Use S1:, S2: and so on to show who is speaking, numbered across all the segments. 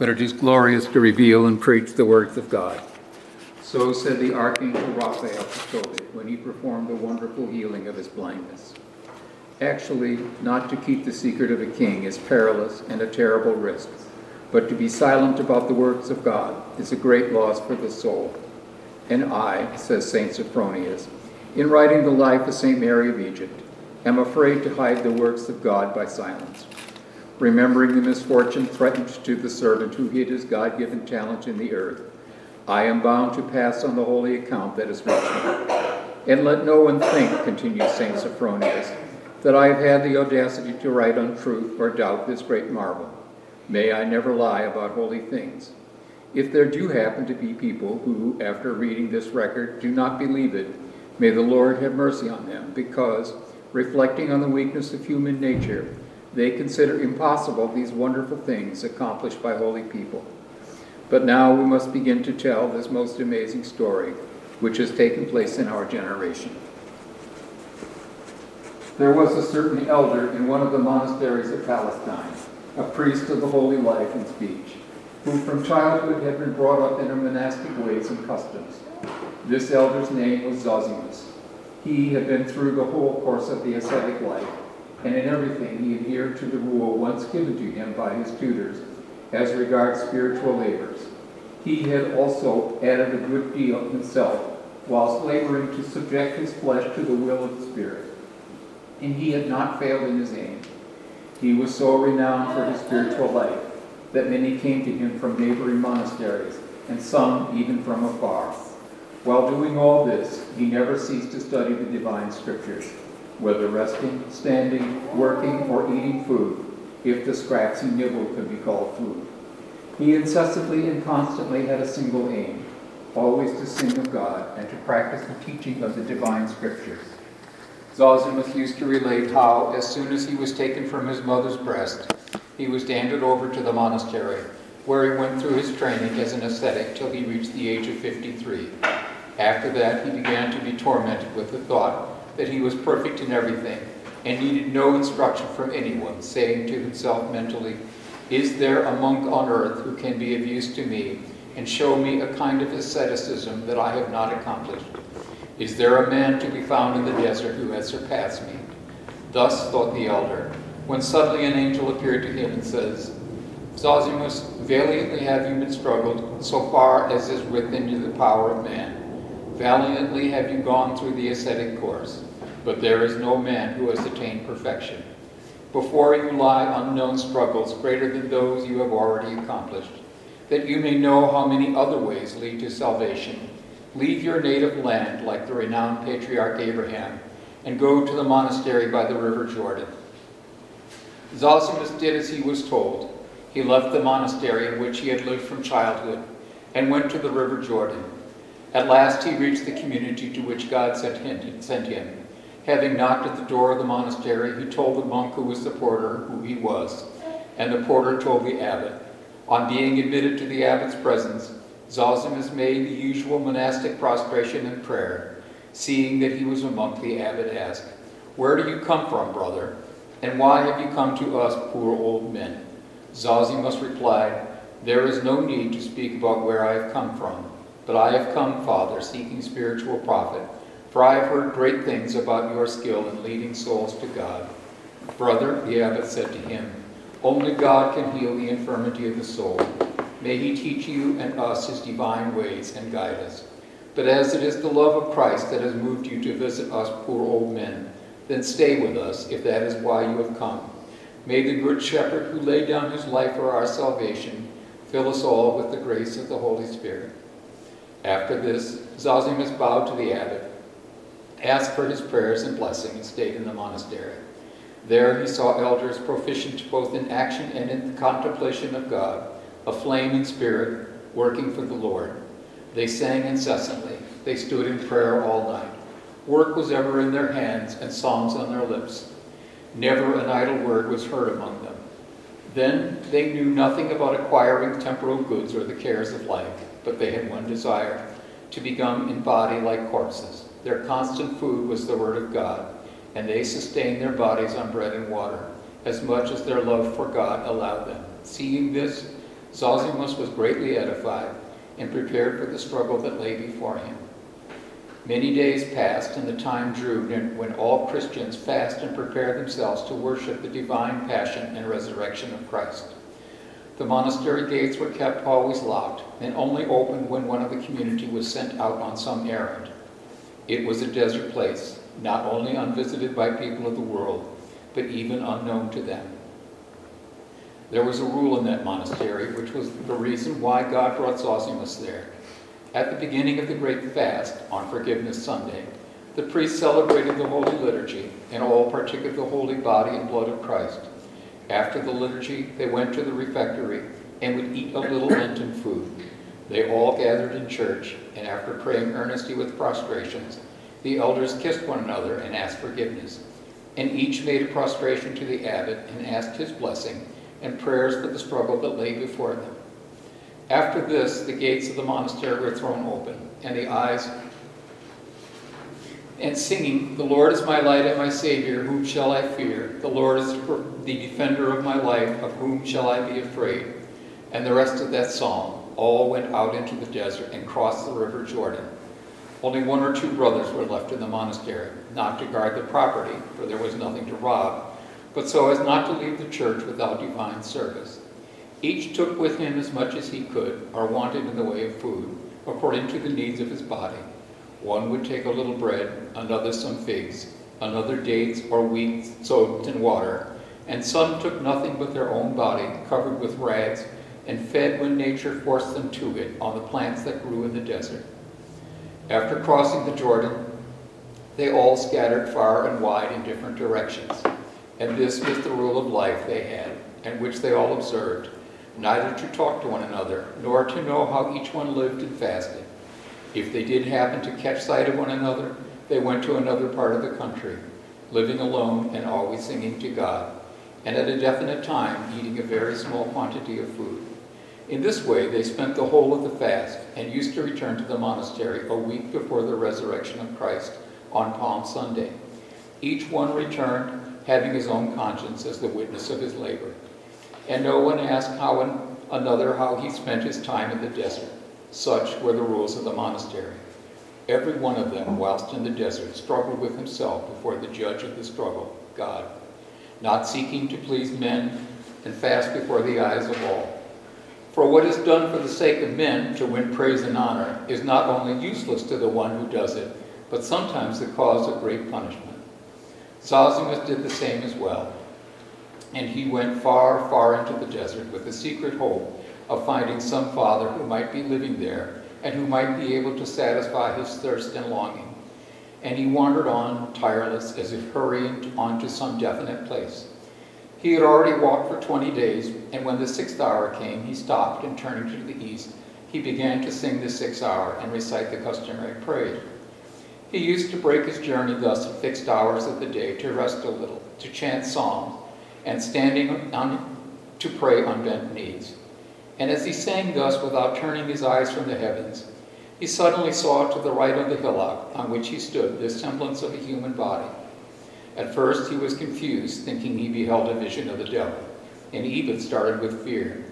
S1: but it is glorious to reveal and preach the works of God. So said the archangel Raphael to Tobit when he performed the wonderful healing of his blindness. Actually, not to keep the secret of a king is perilous and a terrible risk, but to be silent about the works of God is a great loss for the soul. And I, says St. Sophronius, in writing the life of St. Mary of Egypt, am afraid to hide the works of God by silence remembering the misfortune threatened to the servant who hid his God given talent in the earth. I am bound to pass on the holy account that is written. And let no one think, continues St. Sophronius, that I have had the audacity to write untruth or doubt this great marvel. May I never lie about holy things. If there do happen to be people who, after reading this record, do not believe it, may the Lord have mercy on them, because, reflecting on the weakness of human nature, they consider impossible these wonderful things accomplished by holy people. But now we must begin to tell this most amazing story, which has taken place in our generation. There was a certain elder in one of the monasteries of Palestine, a priest of the holy life and speech, who from childhood had been brought up in her monastic ways and customs. This elder's name was Zosimus. He had been through the whole course of the ascetic life and in everything he adhered to the rule once given to him by his tutors as regards spiritual labors. He had also added a good deal himself whilst laboring to subject his flesh to the will of the Spirit. And he had not failed in his aim. He was so renowned for his spiritual life that many came to him from neighboring monasteries, and some even from afar. While doing all this, he never ceased to study the divine scriptures whether resting, standing, working, or eating food, if the scraps he nibbled could be called food. He incessantly and constantly had a single aim, always to sing of God and to practice the teaching of the divine scriptures. Zosimus used to relate how, as soon as he was taken from his mother's breast, he was handed over to the monastery, where he went through his training as an ascetic till he reached the age of 53. After that, he began to be tormented with the thought that he was perfect in everything and needed no instruction from anyone, saying to himself mentally, Is there a monk on earth who can be of use to me and show me a kind of asceticism that I have not accomplished? Is there a man to be found in the desert who has surpassed me? Thus thought the elder, when suddenly an angel appeared to him and says, Zosimus, valiantly have you been struggled so far as is within you the power of man. Valiantly have you gone through the ascetic course, but there is no man who has attained perfection. Before you lie unknown struggles greater than those you have already accomplished, that you may know how many other ways lead to salvation. Leave your native land like the renowned patriarch Abraham, and go to the monastery by the river Jordan. Zosimus did as he was told. He left the monastery in which he had lived from childhood and went to the river Jordan. At last he reached the community to which God sent him. Having knocked at the door of the monastery, he told the monk who was the porter who he was, and the porter told the abbot. On being admitted to the abbot's presence, Zosimus made the usual monastic prostration and prayer. Seeing that he was a monk, the abbot asked, Where do you come from, brother? And why have you come to us, poor old men? Zosimus replied, There is no need to speak about where I have come from. But I have come, Father, seeking spiritual profit, for I have heard great things about your skill in leading souls to God. Brother, the abbot said to him, only God can heal the infirmity of the soul. May he teach you and us his divine ways and guide us. But as it is the love of Christ that has moved you to visit us poor old men, then stay with us if that is why you have come. May the Good Shepherd who laid down his life for our salvation fill us all with the grace of the Holy Spirit. After this, Zosimus bowed to the abbot, asked for his prayers and blessing, and stayed in the monastery. There he saw elders proficient both in action and in the contemplation of God, aflame in spirit, working for the Lord. They sang incessantly. They stood in prayer all night. Work was ever in their hands and psalms on their lips. Never an idle word was heard among them. Then they knew nothing about acquiring temporal goods or the cares of life but they had one desire to become in body like corpses. Their constant food was the Word of God, and they sustained their bodies on bread and water, as much as their love for God allowed them. Seeing this, Zosimus was greatly edified and prepared for the struggle that lay before him. Many days passed, and the time drew when all Christians fast and prepare themselves to worship the divine passion and resurrection of Christ. The monastery gates were kept always locked and only opened when one of the community was sent out on some errand. It was a desert place, not only unvisited by people of the world, but even unknown to them. There was a rule in that monastery, which was the reason why God brought Zosimus there. At the beginning of the Great Fast, on Forgiveness Sunday, the priests celebrated the Holy Liturgy, and all partook of the holy body and blood of Christ. After the liturgy, they went to the refectory and would eat a little Lenten food. They all gathered in church, and after praying earnestly with prostrations, the elders kissed one another and asked forgiveness. And each made a prostration to the abbot and asked his blessing and prayers for the struggle that lay before them. After this, the gates of the monastery were thrown open, and the eyes and singing, The Lord is my light and my Savior, whom shall I fear? The Lord is the defender of my life, of whom shall I be afraid? And the rest of that psalm all went out into the desert and crossed the river Jordan. Only one or two brothers were left in the monastery, not to guard the property, for there was nothing to rob, but so as not to leave the church without divine service. Each took with him as much as he could or wanted in the way of food, according to the needs of his body. One would take a little bread, another some figs, another dates or wheat soaked in water, and some took nothing but their own body, covered with rags, and fed when nature forced them to it on the plants that grew in the desert. After crossing the Jordan, they all scattered far and wide in different directions. And this was the rule of life they had, and which they all observed, neither to talk to one another, nor to know how each one lived and fasted. If they did happen to catch sight of one another, they went to another part of the country, living alone and always singing to God, and at a definite time eating a very small quantity of food. In this way, they spent the whole of the fast and used to return to the monastery a week before the resurrection of Christ on Palm Sunday. Each one returned having his own conscience as the witness of his labor. And no one asked how another how he spent his time in the desert. Such were the rules of the monastery. Every one of them, whilst in the desert, struggled with himself before the judge of the struggle, God, not seeking to please men and fast before the eyes of all. For what is done for the sake of men to win praise and honor is not only useless to the one who does it, but sometimes the cause of great punishment. Zosimus did the same as well. And he went far, far into the desert with the secret hope of finding some father who might be living there and who might be able to satisfy his thirst and longing. And he wandered on, tireless, as if hurrying on to some definite place. He had already walked for 20 days, and when the sixth hour came, he stopped and turning to the east, he began to sing the sixth hour and recite the customary prayer. He used to break his journey thus at fixed hours of the day to rest a little, to chant psalms, and standing on, to pray on bent knees. And as he sang thus without turning his eyes from the heavens, he suddenly saw to the right of the hillock on which he stood the semblance of a human body. At first he was confused, thinking he beheld a vision of the devil, and even started with fear.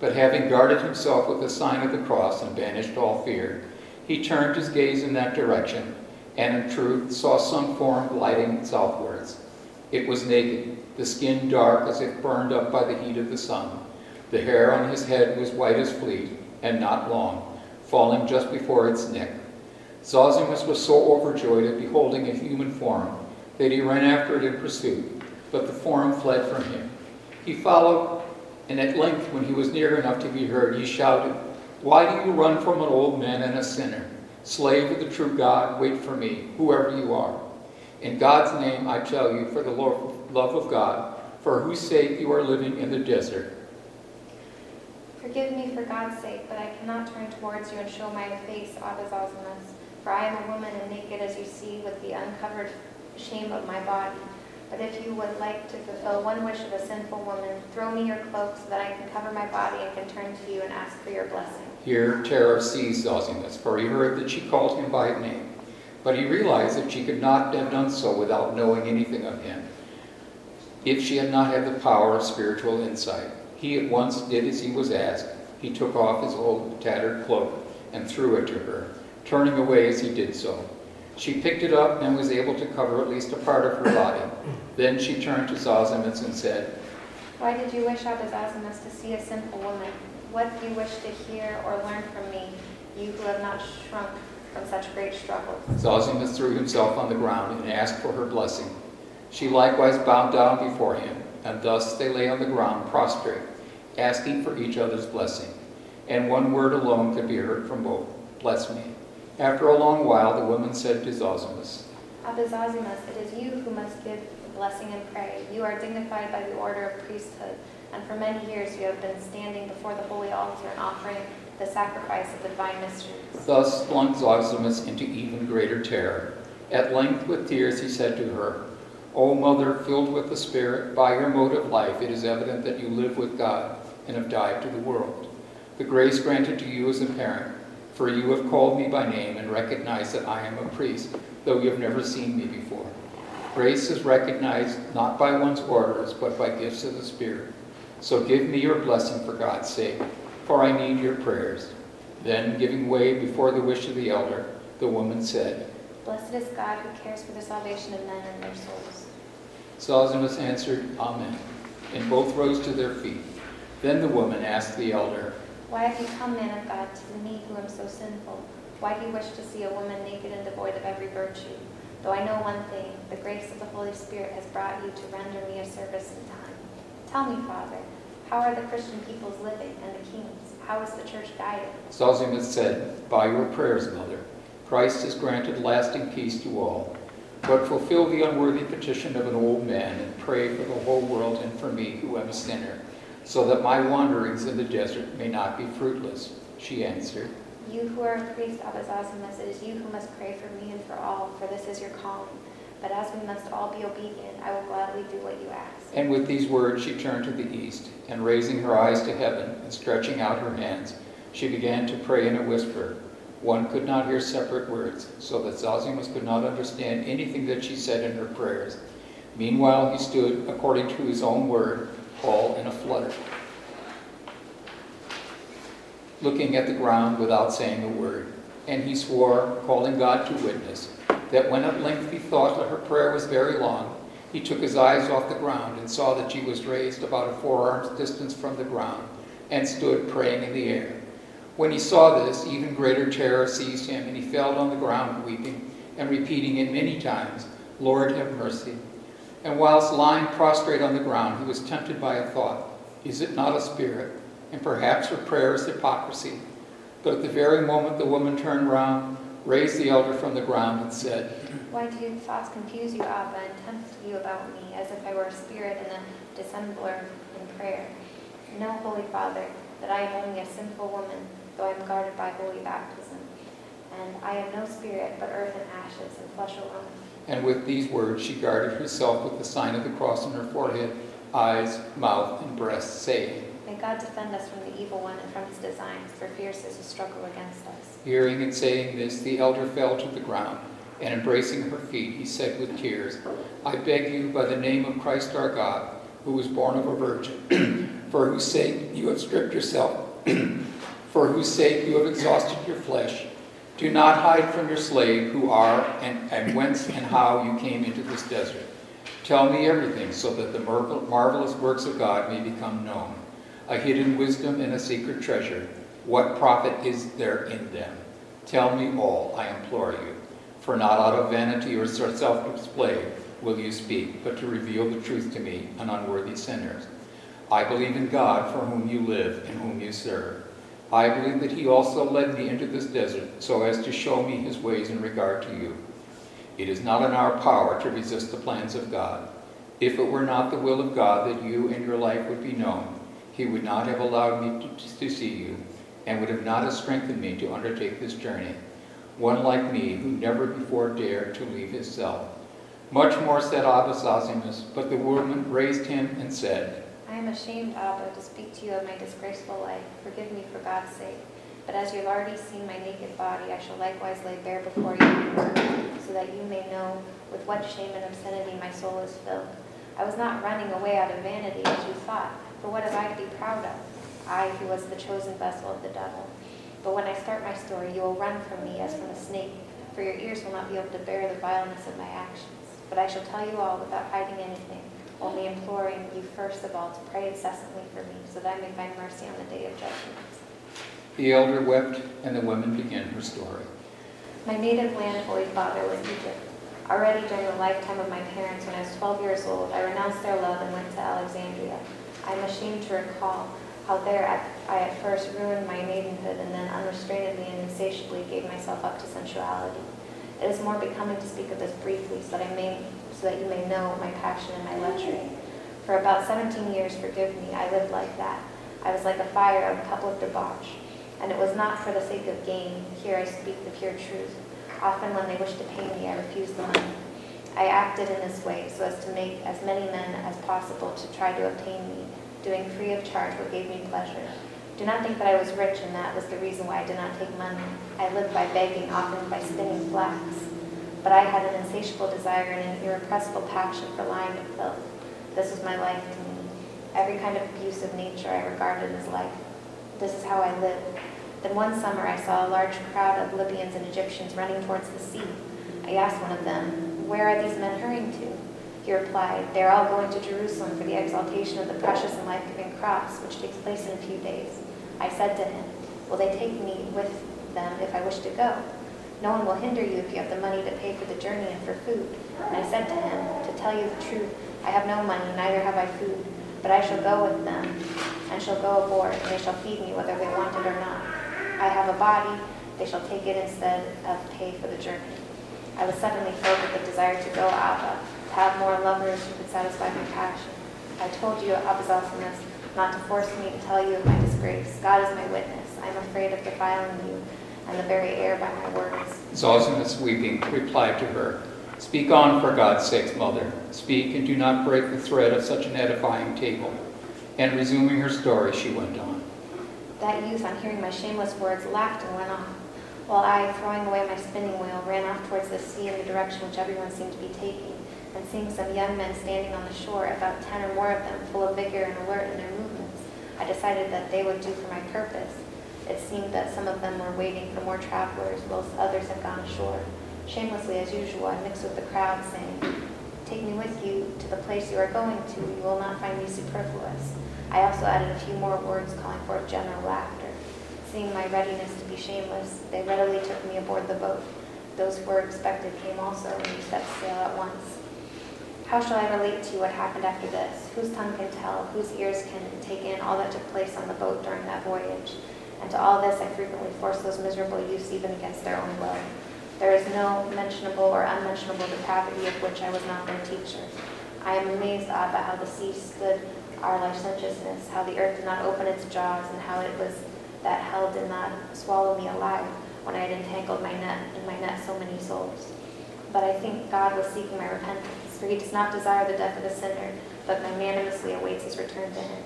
S1: But having guarded himself with the sign of the cross and banished all fear, he turned his gaze in that direction and in truth saw some form gliding southwards. It was naked, the skin dark as if burned up by the heat of the sun. The hair on his head was white as fleet, and not long, falling just before its neck. Zosimus was so overjoyed at beholding a human form that he ran after it in pursuit, but the form fled from him. He followed, and at length, when he was near enough to be heard, he shouted, Why do you run from an old man and a sinner? Slave of the true God, wait for me, whoever you are. In God's name, I tell you, for the love of God, for whose sake you are living in the desert.
S2: Forgive me for God's sake, but I cannot turn towards you and show my face, Abba Zosimus, for I am a woman and naked as you see, with the uncovered shame of my body. But if you would like to fulfill one wish of a sinful woman, throw me your cloak so that I can cover my body and can turn to you and ask for your blessing.
S1: Here terror seized Zosimus, for he heard that she called him by name. But he realized that she could not have done so without knowing anything of him. If she had not had the power of spiritual insight, he at once did as he was asked, he took off his old tattered cloak and threw it to her, turning away as he did so. She picked it up and was able to cover at least a part of her body. Then she turned to Zosimus and said,
S2: Why did you wish, Abba Zosimus, to see a sinful woman? What do you wish to hear or learn from me, you who have not shrunk from such great struggles?
S1: Zosimus threw himself on the ground and asked for her blessing. She likewise bowed down before him, and thus they lay on the ground prostrate, asking for each other's blessing. And one word alone could be heard from both, Bless me. After a long while, the woman said to Zosimus,
S2: Abba Zosimus, it is you who must give blessing and pray. You are dignified by the order of priesthood, and for many years you have been standing before the holy altar and offering the sacrifice of the divine mysteries.
S1: Thus plunged Zosimus into even greater terror. At length, with tears, he said to her, O mother, filled with the Spirit, by your mode of life, it is evident that you live with God and have died to the world. The grace granted to you as a parent, for you have called me by name and recognize that I am a priest, though you have never seen me before. Grace is recognized not by one's orders, but by gifts of the Spirit. So give me your blessing for God's sake, for I need your prayers. Then, giving way before the wish of the elder, the woman said,
S2: Blessed is God who cares for the salvation of men and their souls.
S1: Zosimus answered, Amen. And both rose to their feet. Then the woman asked the elder,
S2: Why have you come, man of God, to me who am so sinful? Why do you wish to see a woman naked and devoid of every virtue? Though I know one thing, the grace of the Holy Spirit has brought you to render me a service in time. Tell me, Father, how are the Christian peoples living and the kings? How is the church guided?
S1: Zosimus said, By your prayers, mother, Christ has granted lasting peace to all. But fulfill the unworthy petition of an old man and pray for the whole world and for me, who am a sinner, so that my wanderings in the desert may not be fruitless. She answered,
S2: You who are a priest, Abba Zosimus, it is you who must pray for me and for all, for this is your calling. But as we must all be obedient, I will gladly do what you ask.
S1: And with these words she turned to the east, and raising her eyes to heaven and stretching out her hands, she began to pray in a whisper. One could not hear separate words, so that Zosimus could not understand anything that she said in her prayers. Meanwhile he stood, according to his own word, all in a flutter, looking at the ground without saying a word. And he swore, calling God to witness, that when at length he thought that her prayer was very long, he took his eyes off the ground and saw that she was raised about a forearm's distance from the ground and stood praying in the air. When he saw this, even greater terror seized him, and he fell on the ground weeping and repeating it many times, Lord, have mercy. And whilst lying prostrate on the ground, he was tempted by a thought Is it not a spirit? And perhaps her prayer is hypocrisy. But at the very moment the woman turned round, raised the elder from the ground, and said,
S2: Why do your thoughts confuse you, Abba, and tempt you about me, as if I were a spirit and a dissembler in prayer? Know, Holy Father, that I am only a sinful woman, though I am guarded by holy baptism. And I am no spirit, but earth and ashes, and flesh alone.
S1: And with these words she guarded herself with the sign of the cross on her forehead, eyes, mouth, and breast, saying,
S2: May God defend us from the evil one and from his designs, for fierce is his struggle against us.
S1: Hearing and saying this, the elder fell to the ground, and embracing her feet, he said with tears, I beg you, by the name of Christ our God, who was born of a virgin, for whose sake you have stripped yourself, for whose sake you have exhausted your flesh, do not hide from your slave who are and, and whence and how you came into this desert. Tell me everything so that the marvelous works of God may become known, a hidden wisdom and a secret treasure. What profit is there in them? Tell me all, I implore you. For not out of vanity or self display will you speak, but to reveal the truth to me, an unworthy sinner. I believe in God for whom you live and whom you serve. I believe that he also led me into this desert so as to show me his ways in regard to you. It is not in our power to resist the plans of God. If it were not the will of God that you and your life would be known, he would not have allowed me to, to see you and would have not have strengthened me to undertake this journey. One like me who never before dared to leave his cell. Much more said Abba Zosimus, but the woman raised him and said,
S2: am ashamed, Abba, to speak to you of my disgraceful life. Forgive me for God's sake. But as you have already seen my naked body, I shall likewise lay bare before you, so that you may know with what shame and obscenity my soul is filled. I was not running away out of vanity, as you thought, for what have I to be proud of? I who was the chosen vessel of the devil. But when I start my story, you will run from me as from a snake, for your ears will not be able to bear the vileness of my actions. But I shall tell you all without hiding anything, only imploring you first of all to pray incessantly for me, so that I may find mercy on the day of judgment.
S1: The elder wept, and the woman began her story.
S2: My native land, Holy Father, was Egypt. Already during the lifetime of my parents, when I was 12 years old, I renounced their love and went to Alexandria. I am ashamed to recall how there I at first ruined my maidenhood and then unrestrainedly and insatiably gave myself up to sensuality. It is more becoming to speak of this briefly so that, I may, so that you may know my passion and my luxury. For about 17 years, forgive me, I lived like that. I was like a fire of public debauch. And it was not for the sake of gain. Here I speak the pure truth. Often when they wished to pay me, I refused the money. I acted in this way so as to make as many men as possible to try to obtain me, doing free of charge what gave me pleasure. Do not think that I was rich and that was the reason why I did not take money. I lived by begging, often by spinning flax. But I had an insatiable desire and an irrepressible passion for lying and filth. This was my life to me. Every kind of abuse of nature I regarded as life. This is how I lived. Then one summer I saw a large crowd of Libyans and Egyptians running towards the sea. I asked one of them, Where are these men hurrying to? He replied, They are all going to Jerusalem for the exaltation of the precious and life-giving cross, which takes place in a few days. I said to him, Will they take me with them if I wish to go? No one will hinder you if you have the money to pay for the journey and for food. And I said to him, To tell you the truth, I have no money, neither have I food, but I shall go with them, and shall go aboard, and they shall feed me whether they want it or not. I have a body, they shall take it instead of pay for the journey. I was suddenly filled with the desire to go Abba, to have more lovers who could satisfy my passion. I told you, Abba Zosimus, not to force me to tell you of my disgrace. God is my witness. I am afraid of defiling you and the very air by my words.
S1: Zosimus, weeping, replied to her, Speak on for God's sake, mother. Speak and do not break the thread of such an edifying table. And resuming her story, she went on.
S2: That youth, on hearing my shameless words, laughed and went off, while I, throwing away my spinning wheel, ran off towards the sea in the direction which everyone seemed to be taking, and seeing some young men standing on the shore, about ten or more of them, full of vigor and alert in their movements, I decided that they would do for my purpose. It seemed that some of them were waiting for more travelers, whilst others had gone ashore. Shamelessly, as usual, I mixed with the crowd, saying, Take me with you to the place you are going to. You will not find me superfluous. I also added a few more words calling forth general laughter. Seeing my readiness to be shameless, they readily took me aboard the boat. Those who were expected came also, and we set sail at once. How shall I relate to you what happened after this? Whose tongue can tell, whose ears can take in all that took place on the boat during that voyage? And to all this I frequently forced those miserable youths even against their own will. There is no mentionable or unmentionable depravity of which I was not their teacher. I am amazed, Abba, how the sea stood our licentiousness, how the earth did not open its jaws, and how it was that hell did not swallow me alive when I had entangled my net in my net so many souls. But I think God was seeking my repentance, for he does not desire the death of a sinner, but magnanimously awaits his return to him.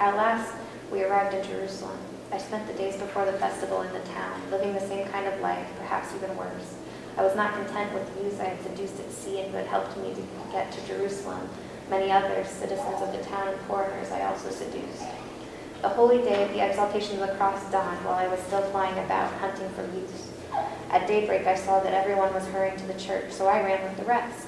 S2: At last we arrived in Jerusalem. I spent the days before the festival in the town, living the same kind of life, perhaps even worse. I was not content with the youth I had seduced at sea and who had helped me to get to Jerusalem, Many others, citizens of the town and foreigners, I also seduced. The holy day of the exaltation of the cross dawned while I was still flying about, hunting for youths. At daybreak, I saw that everyone was hurrying to the church, so I ran with the rest.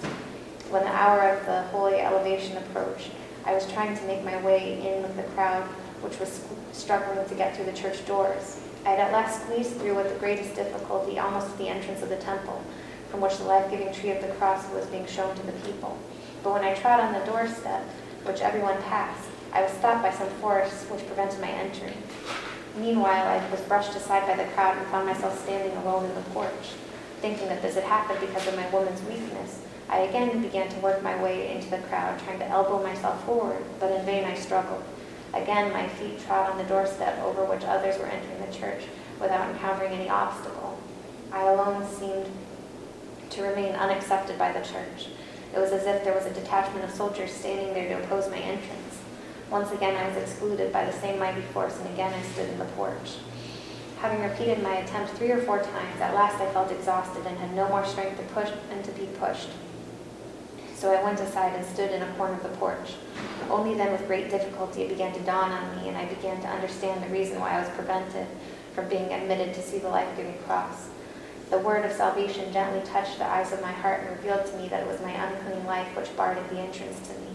S2: When the hour of the holy elevation approached, I was trying to make my way in with the crowd, which was struggling to get through the church doors. I had at last squeezed through with the greatest difficulty almost to the entrance of the temple, from which the life-giving tree of the cross was being shown to the people. But when I trod on the doorstep, which everyone passed, I was stopped by some force which prevented my entry. Meanwhile, I was brushed aside by the crowd and found myself standing alone in the porch. Thinking that this had happened because of my woman's weakness, I again began to work my way into the crowd, trying to elbow myself forward, but in vain I struggled. Again, my feet trod on the doorstep over which others were entering the church without encountering any obstacle. I alone seemed to remain unaccepted by the church. It was as if there was a detachment of soldiers standing there to oppose my entrance. Once again, I was excluded by the same mighty force, and again I stood in the porch. Having repeated my attempt three or four times, at last I felt exhausted and had no more strength to push and to be pushed. So I went aside and stood in a corner of the porch. Only then, with great difficulty, it began to dawn on me, and I began to understand the reason why I was prevented from being admitted to see the life-giving cross. The word of salvation gently touched the eyes of my heart and revealed to me that it was my unclean life which barred the entrance to me.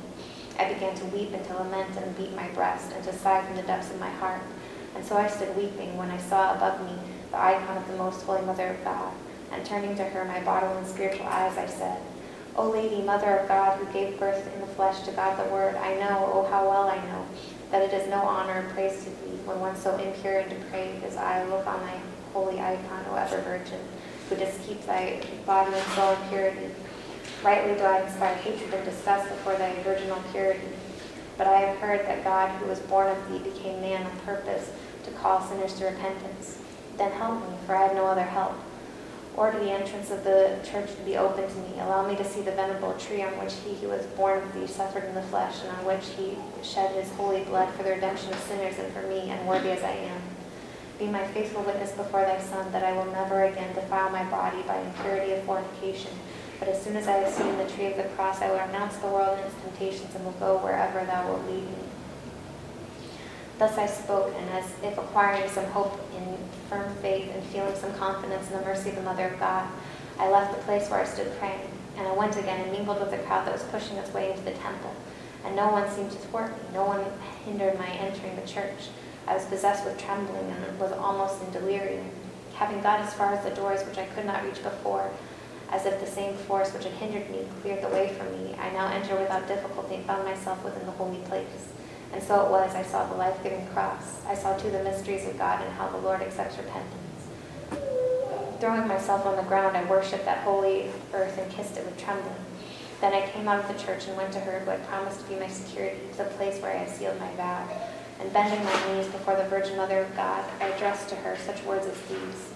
S2: I began to weep and to lament and beat my breast and to sigh from the depths of my heart. And so I stood weeping when I saw above me the icon of the most holy Mother of God. And turning to her my bodily and spiritual eyes, I said, O Lady, Mother of God, who gave birth in the flesh to God the Word, I know, oh how well I know, that it is no honor and praise to thee when one so impure and depraved as I look on thy holy icon, O ever Virgin, who dost keep thy body and soul in purity. Rightly do I inspire hatred and disgust before thy virginal purity. But I have heard that God, who was born of thee, became man on purpose to call sinners to repentance. Then help me, for I have no other help. Order the entrance of the church to be open to me. Allow me to see the venerable tree on which he who was born of thee suffered in the flesh, and on which he shed his holy blood for the redemption of sinners and for me, unworthy as I am. Be my faithful witness before thy Son, that I will never again defile my body by impurity of fornication. But as soon as I have seen the tree of the cross, I will renounce the world and its temptations, and will go wherever thou wilt lead me. Thus I spoke, and as if acquiring some hope in firm faith and feeling some confidence in the mercy of the Mother of God, I left the place where I stood praying, and I went again and mingled with the crowd that was pushing its way into the temple. And no one seemed to thwart me, no one hindered my entering the church. I was possessed with trembling and was almost in delirium. Having got as far as the doors which I could not reach before, as if the same force which had hindered me cleared the way for me, I now entered without difficulty and found myself within the holy place. And so it was, I saw the life-giving cross. I saw too the mysteries of God and how the Lord accepts repentance. Throwing myself on the ground, I worshipped that holy earth and kissed it with trembling. Then I came out of the church and went to her who had promised to be my security, to the place where I had sealed my vow. And bending my knees before the Virgin Mother of God, I addressed to her such words as these.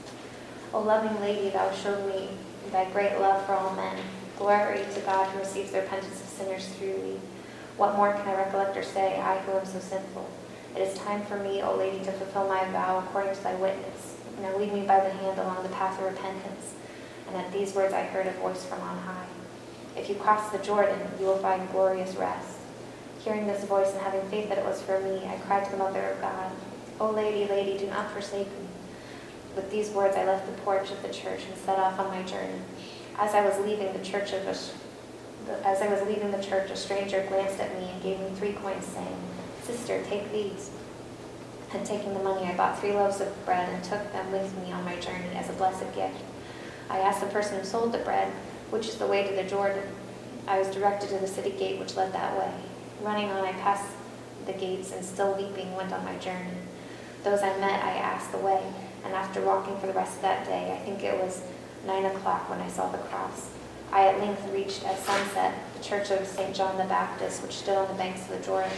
S2: O loving Lady, thou showed me thy great love for all men. Glory to God who receives the repentance of sinners through thee. What more can I recollect or say, I who am so sinful? It is time for me, O Lady, to fulfill my vow according to thy witness. Now lead me by the hand along the path of repentance. And at these words I heard a voice from on high. If you cross the Jordan, you will find glorious rest. Hearing this voice and having faith that it was for me, I cried to the Mother of God, O Lady, Lady, do not forsake me. With these words I left the porch of the church and set off on my journey. As I was leaving the church of as I was leaving the church, a stranger glanced at me and gave me three coins, saying, Sister, take these. And taking the money, I bought three loaves of bread and took them with me on my journey as a blessed gift. I asked the person who sold the bread, which is the way to the Jordan. I was directed to the city gate which led that way. Running on, I passed the gates and still weeping went on my journey. Those I met, I asked the way, and after walking for the rest of that day, I think it was nine o'clock when I saw the cross. I at length reached at sunset the church of St. John the Baptist, which stood on the banks of the Jordan.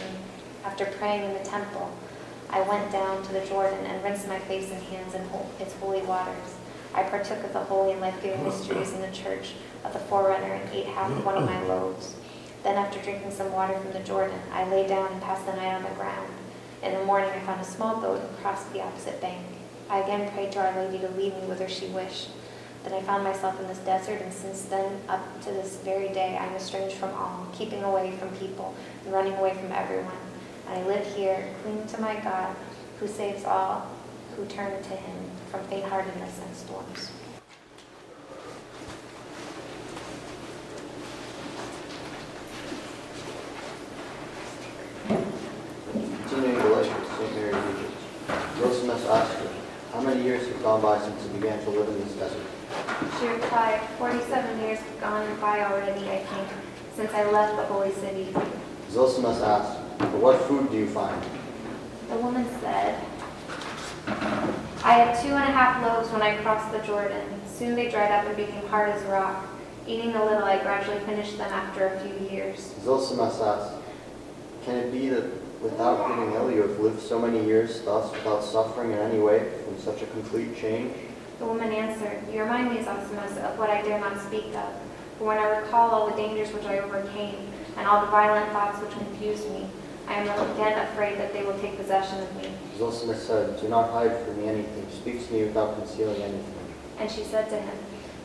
S2: After praying in the temple, I went down to the Jordan and rinsed my face and hands in its holy waters. I partook of the holy and life-giving oh, mysteries in the church of the forerunner and ate half of one of my loaves. Then after drinking some water from the Jordan, I lay down and passed the night on the ground. In the morning I found a small boat and crossed the opposite bank. I again prayed to Our Lady to lead me whither she wished. Then I found myself in this desert, and since then up to this very day, I'm estranged from all, keeping away from people and running away from everyone. And I live here, cling to my God, who saves all who turn to him from faint-heartedness and storms.
S3: St. Mary Regis. Zosimus asked her, How many years have gone by since you began to live in this desert?
S2: She replied, 47 years have gone by already, I think, since I left the holy city.
S3: Zosimus asked, But what food do you find?
S2: The woman said, I had two and a half loaves when I crossed the Jordan. Soon they dried up and became hard as rock. Eating a little, I gradually finished them after a few years.
S3: Zosimus asked, Can it be that without getting ill you have lived so many years thus without suffering in any way from such a complete change?
S2: The woman answered, You remind me, Zosimus, of what I dare not speak of. For when I recall all the dangers which I overcame, and all the violent thoughts which confused me, I am again afraid that they will take possession of me.
S3: Zosimus said, Do not hide from me anything. Speak to me without concealing anything.
S2: And she said to him,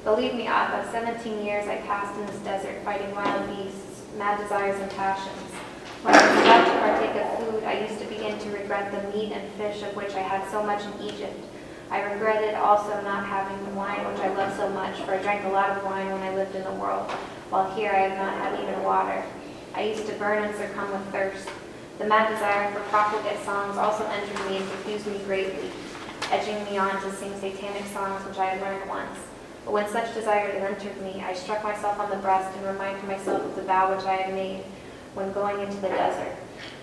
S2: Believe me, Abba, 17 years I passed in this desert fighting wild beasts, mad desires and passions. When I was about to partake of food, I used to begin to regret the meat and fish of which I had so much in Egypt. I regretted also not having the wine which I loved so much, for I drank a lot of wine when I lived in the world, while here I have not had even water. I used to burn and succumb with thirst. The mad desire for profligate songs also entered me and confused me greatly, edging me on to sing satanic songs which I had learned once. But when such desires entered me, I struck myself on the breast and reminded myself of the vow which I had made when going into the desert.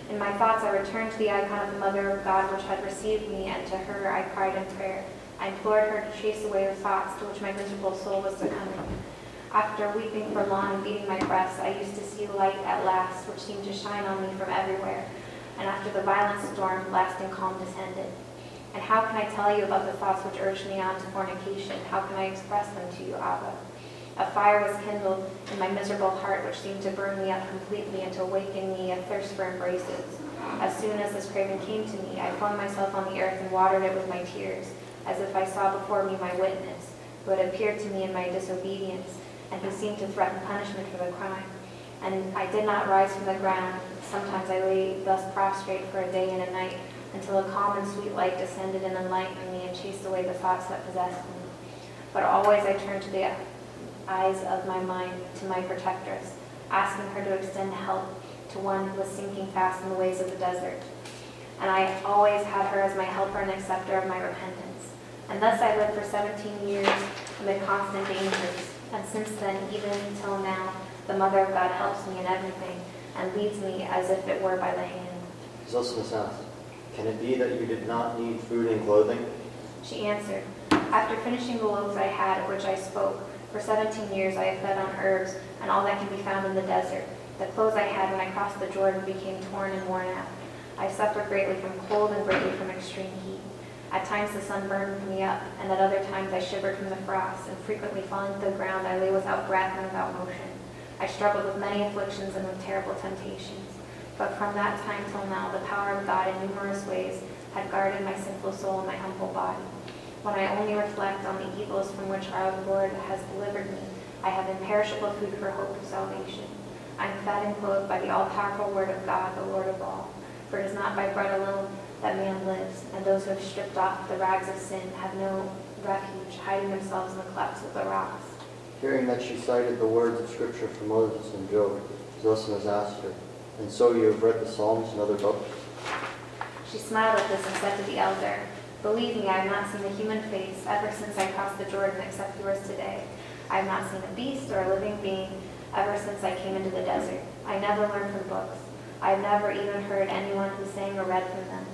S2: In my thoughts, I returned to the icon of the Mother of God which had received me, and to her I cried in prayer. I implored her to chase away the thoughts to which my miserable soul was succumbing. After weeping for long and beating my breast, I used to see light at last, which seemed to shine on me from everywhere. And after the violent storm, lasting calm descended. And how can I tell you about the thoughts which urged me on to fornication? How can I express them to you, Abba? A fire was kindled in my miserable heart, which seemed to burn me up completely and to awaken me a thirst for embraces. As soon as this craving came to me, I flung myself on the earth and watered it with my tears, as if I saw before me my witness, who had appeared to me in my disobedience, and who seemed to threaten punishment for the crime. And I did not rise from the ground. Sometimes I lay thus prostrate for a day and a night, until a calm and sweet light descended and enlightened me and chased away the thoughts that possessed me. But always I turned to the eyes of my mind to my protectress, asking her to extend help to one who was sinking fast in the ways of the desert. And I always had her as my helper and acceptor of my repentance. And thus I lived for 17 years amid constant dangers. And since then, even till now, the Mother of God helps me in everything and leads me as if it were by the hand.
S3: Zosimus asked, Can it be that you did not need food and clothing?
S2: She answered, After finishing the loaves I had, of which I spoke, for 17 years I have fed on herbs and all that can be found in the desert. The clothes I had when I crossed the Jordan became torn and worn out. I suffered greatly from cold and greatly from extreme heat. At times the sun burned me up, and at other times I shivered from the frost, and frequently falling to the ground I lay without breath and without motion. I struggled with many afflictions and with terrible temptations. But from that time till now, the power of God in numerous ways had guarded my sinful soul and my humble body. When I only reflect on the evils from which our Lord has delivered me, I have imperishable food for hope of salvation. I am fed and clothed by the all-powerful word of God, the Lord of all. For it is not by bread alone that man lives, and those who have stripped off the rags of sin have no refuge, hiding themselves in the clefts of the rocks.
S3: Hearing that she cited the words of Scripture from Moses and Job, Zosimus asked her, And so you have read the Psalms and other books?
S2: She smiled at this and said to the elder, Believe me, I have not seen a human face ever since I crossed the Jordan except yours today. I have not seen a beast or a living being ever since I came into the desert. I never learned from books. I have never even heard anyone who sang or read from them.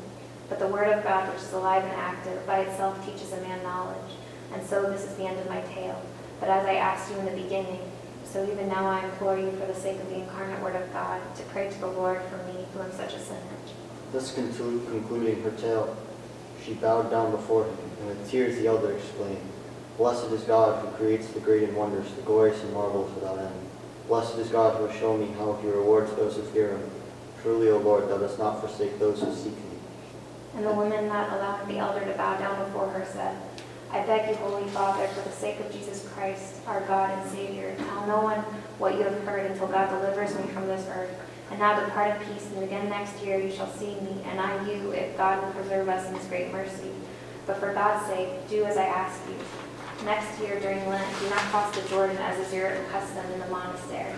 S2: But the word of God, which is alive and active, by itself teaches a man knowledge. And so this is the end of my tale. But as I asked you in the beginning, so even now I implore you for the sake of the incarnate word of God to pray to the Lord for me who am such a sinner.
S3: Thus concluding her tale, she bowed down before him, and with tears the elder exclaimed, Blessed is God who creates the great and wonders, the glorious and marvelous without end. Blessed is God who has shown me how he rewards those who fear him. Truly, O Lord, thou dost not forsake those who seek thee.
S2: And the woman, not allowing the elder to bow down before her, said, I beg you, Holy Father, for the sake of Jesus Christ, our God and Savior, tell no one what you have heard until God delivers me from this earth. And now depart in peace, and again next year you shall see me, and I you, if God will preserve us in his great mercy. But for God's sake, do as I ask you. Next year during Lent, do not cross the Jordan as is your custom in the monastery.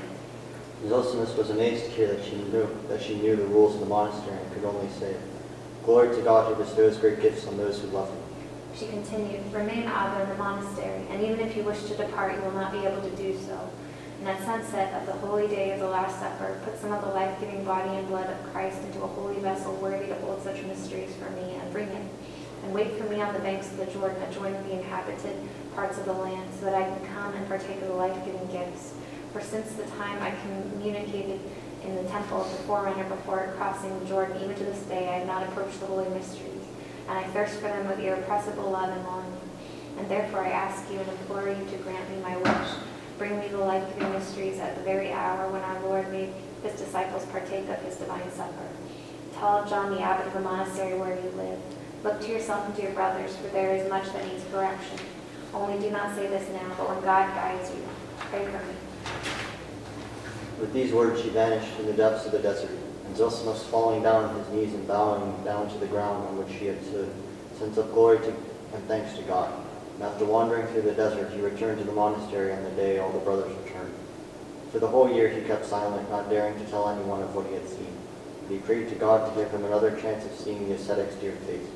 S3: Zosimus was amazed to hear that she knew that she knew the rules of the monastery and could only say, Glory to God who bestows great gifts on those who love him.
S2: She continued, Remain, Abba, in the monastery, and even if you wish to depart, you will not be able to do so. And at sunset of the holy day of the Last Supper, put some of the life-giving body and blood of Christ into a holy vessel worthy to hold such mysteries for me, and bring it. And wait for me on the banks of the Jordan, adjoining the inhabited parts of the land, so that I can come and partake of the life-giving gifts. For since the time I communicated in the temple of the forerunner before crossing the Jordan, even to this day I have not approached the holy mysteries, and I thirst for them with irrepressible love and longing. And therefore I ask you and implore you to grant me my wish Bring me the life-giving mysteries at the very hour when our Lord made his disciples partake of his divine supper. Tell John the abbot of the monastery where you live. Look to yourself and to your brothers, for there is much that needs correction. Only do not say this now, but when God guides you, pray for me.
S3: With these words she vanished in the depths of the desert, and Zosimus falling down on his knees and bowing down to the ground on which she had stood, sent up glory to, and thanks to God. And after wandering through the desert, he returned to the monastery on the day all the brothers returned. For the whole year he kept silent, not daring to tell anyone of what he had seen. But he prayed to God to give him another chance of seeing the ascetic's dear face.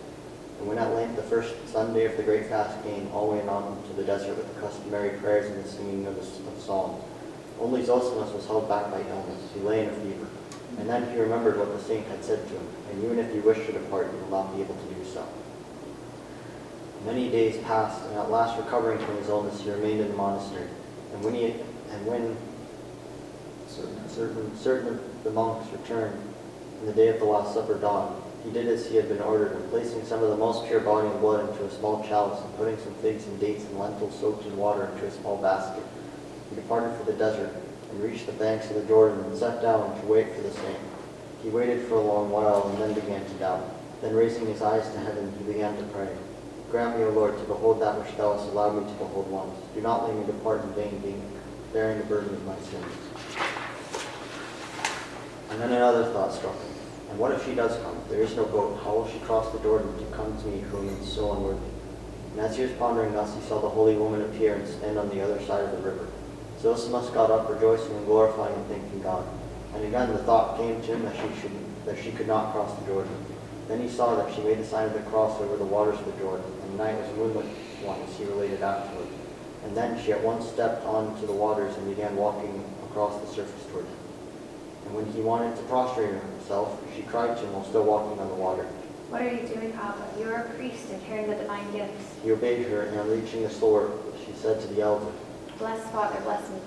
S3: And when at length the first Sunday of the great fast came, all went on to the desert with the customary prayers and the singing of, the, of psalms. Only Zosimus was held back by illness. He lay in a fever. And then he remembered what the saint had said to him, and even if you wish to depart, you will not be able to do so. Many days passed, and at last recovering from his illness, he remained in the monastery. And when he and when certain certain, certain of the monks returned, and the day of the Last Supper dawned, he did as he had been ordered, and placing some of the most pure body and blood into a small chalice, and putting some figs and dates and lentils soaked in water into a small basket, he departed for the desert, and reached the banks of the Jordan, and sat down to wait for the saint. He waited for a long while, and then began to doubt. Then raising his eyes to heaven, he began to pray. Grant me, O Lord, to behold that which thou hast allowed me to behold once. Do not let me depart in vain, being bearing the burden of my sins. And then another thought struck him. And what if she does come? There is no boat. How will she cross the Jordan to come to me, whom is so unworthy? And as he was pondering thus, he saw the holy woman appear and stand on the other side of the river. Zosimus got up, rejoicing and glorifying and thanking God. And again the thought came to him that she should that she could not cross the Jordan. Then he saw that she made the sign of the cross over the waters of the Jordan, night was a moonlit one, as he related afterward. And then she at once stepped onto the waters and began walking across the surface toward him. And when he wanted to prostrate himself, she cried to him while still walking on the water.
S2: What are you doing, Abba? You are a priest and carrying the divine gifts.
S3: He obeyed her, and on reaching the shore, she said to the elder.
S2: Bless Father, bless me.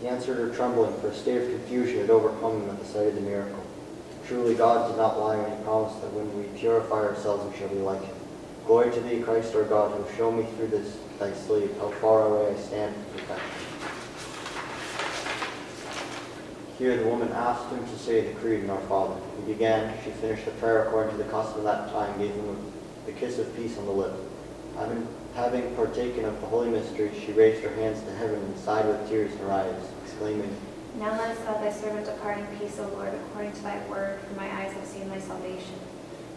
S3: He answered her trembling, for a state of confusion had overcome him at the sight of the miracle. Truly God did not lie when he promised that when we purify ourselves we shall be like him. Glory to thee, Christ our God, who show me through this thy slave how far away I stand from perfection. Here the woman asked him to say the creed in our Father. He began, she finished the prayer according to the custom of that time, gave him the kiss of peace on the lips. Having, having partaken of the holy mystery, she raised her hands to heaven and sighed with tears in her eyes, exclaiming,
S2: Now lettest thou thy servant depart in peace, O Lord, according to thy word, for my eyes have seen thy salvation.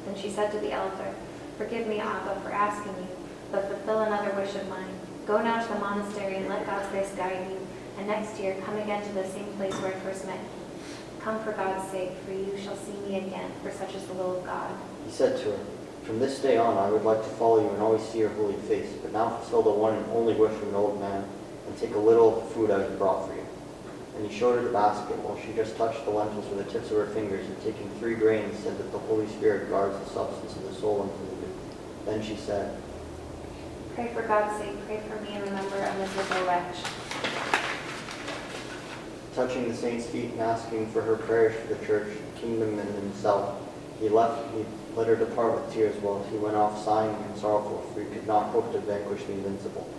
S2: Then she said to the elder, Forgive me, Abba, for asking you, but fulfill another wish of mine. Go now to the monastery and let God's grace guide you, and next year come again to the same place where I first met you. Come for God's sake, for you shall see me again, for such is the will of God.
S3: He said to her, From this day on I would like to follow you and always see your holy face, but now fulfill the one and only wish of an old man, and take a little food I have brought for you. And he showed her the basket, while she just touched the lentils with the tips of her fingers, and taking three grains, said that the Holy Spirit guards the substance of the soul new. Then she said,
S2: Pray for God's sake, pray for me, and remember a miserable wretch.
S3: touching the saint's feet and asking for her prayers for the church, the kingdom, and himself. He left, he let her depart with tears while he went off sighing and sorrowful, for he could not hope to vanquish the invincible.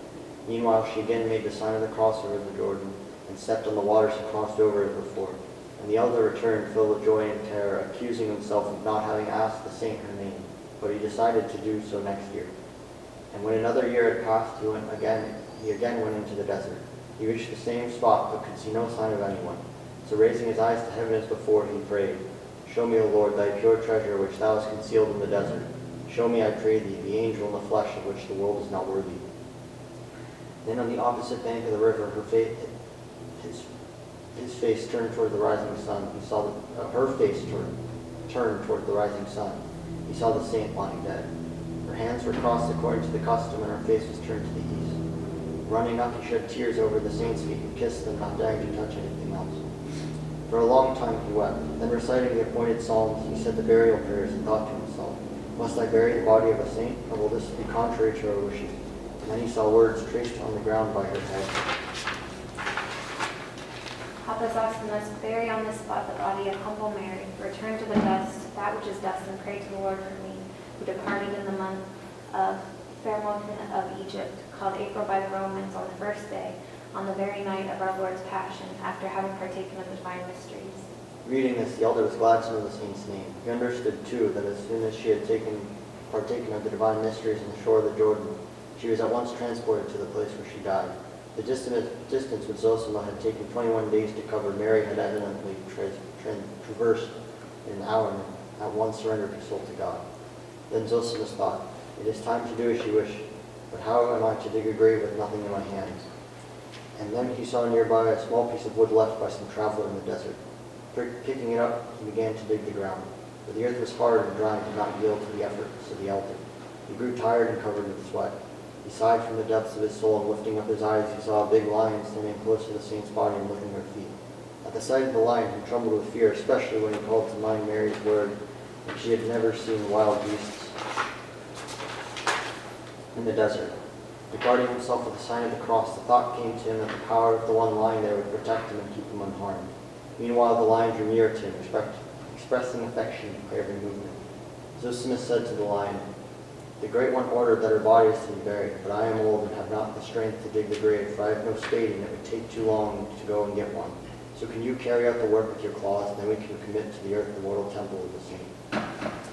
S3: Meanwhile, she again made the sign of the cross over the Jordan, and stepped on the waters and crossed over it before. And the elder returned, filled with joy and terror, accusing himself of not having asked the saint her name, but he decided to do so next year. And when another year had passed, he went again. He again went into the desert. He reached the same spot, but could see no sign of anyone. So raising his eyes to heaven as before, he prayed, Show me, O Lord, thy pure treasure, which thou hast concealed in the desert. Show me, I pray thee, the angel in the flesh of which the world is not worthy. Then on the opposite bank of the river, her face, his, his face turned toward the rising sun. He saw the, uh, her face turned, turned toward the rising sun. He saw the saint lying dead. Her hands were crossed according to the custom, and her face was turned to the east. Running up, he shed tears over the saint's feet and kissed them, not daring to touch anything else. For a long time he wept. Then reciting the appointed psalms, he said the burial prayers and thought to himself, Must I bury the body of a saint, or will this be contrary to our wishes? And then he saw words traced on the ground by her head.
S2: Papa Zosimus, bury on this spot the body of humble Mary. Return to the dust, that which is dust, and pray to the Lord for me, who departed in the month of Phermoton of Egypt, called April by the Romans on the first day, on the very night of our Lord's Passion, after having partaken of the divine mysteries.
S3: Reading this, the elder was glad to know the saint's name. He understood, too, that as soon as she had taken, partaken of the divine mysteries on the shore of the Jordan, She was at once transported to the place where she died. The distant, distance which Zosima had taken 21 days to cover, Mary had evidently tra- tra- traversed in an hour and at once surrendered her soul to God. Then Zosimus thought, It is time to do as she wished, but how am I to dig a grave with nothing in my hands? And then he saw nearby a small piece of wood left by some traveler in the desert. Pick- Picking it up, he began to dig the ground. But the earth was hard and dry and did not yield to the efforts of the elder. He grew tired and covered with sweat. He sighed from the depths of his soul, and lifting up his eyes, he saw a big lion standing close to the saint's body and licking her feet. At the sight of the lion, he trembled with fear, especially when he called to mind Mary's word that she had never seen wild beasts in the desert. Regarding himself with the sign of the cross, the thought came to him that the power of the one lying there would protect him and keep him unharmed. Meanwhile, the lion drew nearer to him, expect, expressing affection by every movement. Zosimus said to the lion, The Great One ordered that her body is to be buried, but I am old and have not the strength to dig the grave, for I have no spade and it would take too long to go and get one. So can you carry out the work with your claws, and then we can commit to the earth the mortal temple of the saint.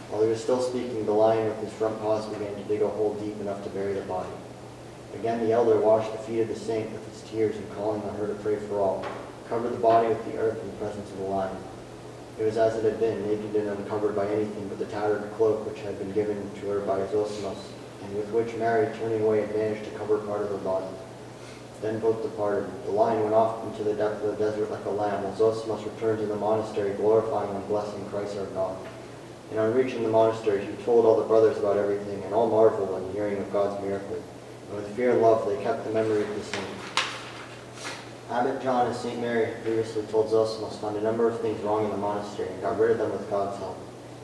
S3: While he was still speaking, the lion with his front paws began to dig a hole deep enough to bury the body. Again the elder washed the feet of the saint with his tears and calling on her to pray for all, covered the body with the earth in the presence of the lion. It was as it had been, naked and uncovered by anything but the tattered cloak which had been given to her by Zosimus, and with which Mary, turning away, had managed to cover part of her body. Then both departed. The lion went off into the depth of the desert like a lamb, while Zosimus returned to the monastery, glorifying and blessing Christ our God. And on reaching the monastery, he told all the brothers about everything, and all marveled on hearing of God's miracle. And with fear and love, they kept the memory of the saint. Abbot John and St. Mary had previously told Zosimus found a number of things wrong in the monastery and got rid of them with God's help.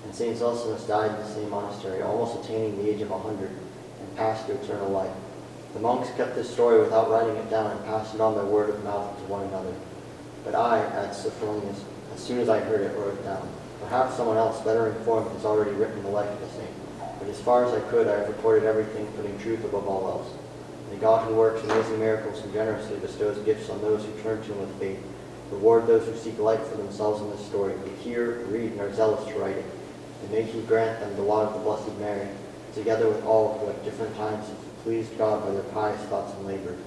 S3: And St. Zosimus died in the same monastery, almost attaining the age of a hundred, and passed to eternal life. The monks kept this story without writing it down and passed it on by word of mouth to one another. But I, at Sophronius, as soon as I heard it, wrote it down. Perhaps someone else, better informed, has already written the life of the saint. But as far as I could, I have recorded everything, putting truth above all else. May God who works amazing miracles and generously bestows gifts on those who turn to him with faith, reward those who seek light for themselves in this story, who hear, read, and are zealous to write it. And may he grant them the lot of the Blessed Mary, together with all who at different times have pleased God by their pious thoughts and labors.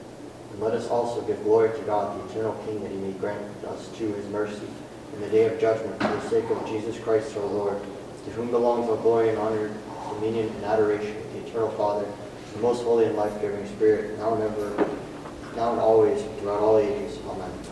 S3: And let us also give glory to God, the eternal King, that he may grant us to his mercy in the day of judgment for the sake of Jesus Christ our Lord, to whom belongs all glory and honor, dominion and adoration the eternal Father, the most holy and life-giving Spirit, now and ever, now and always, throughout all ages. Amen.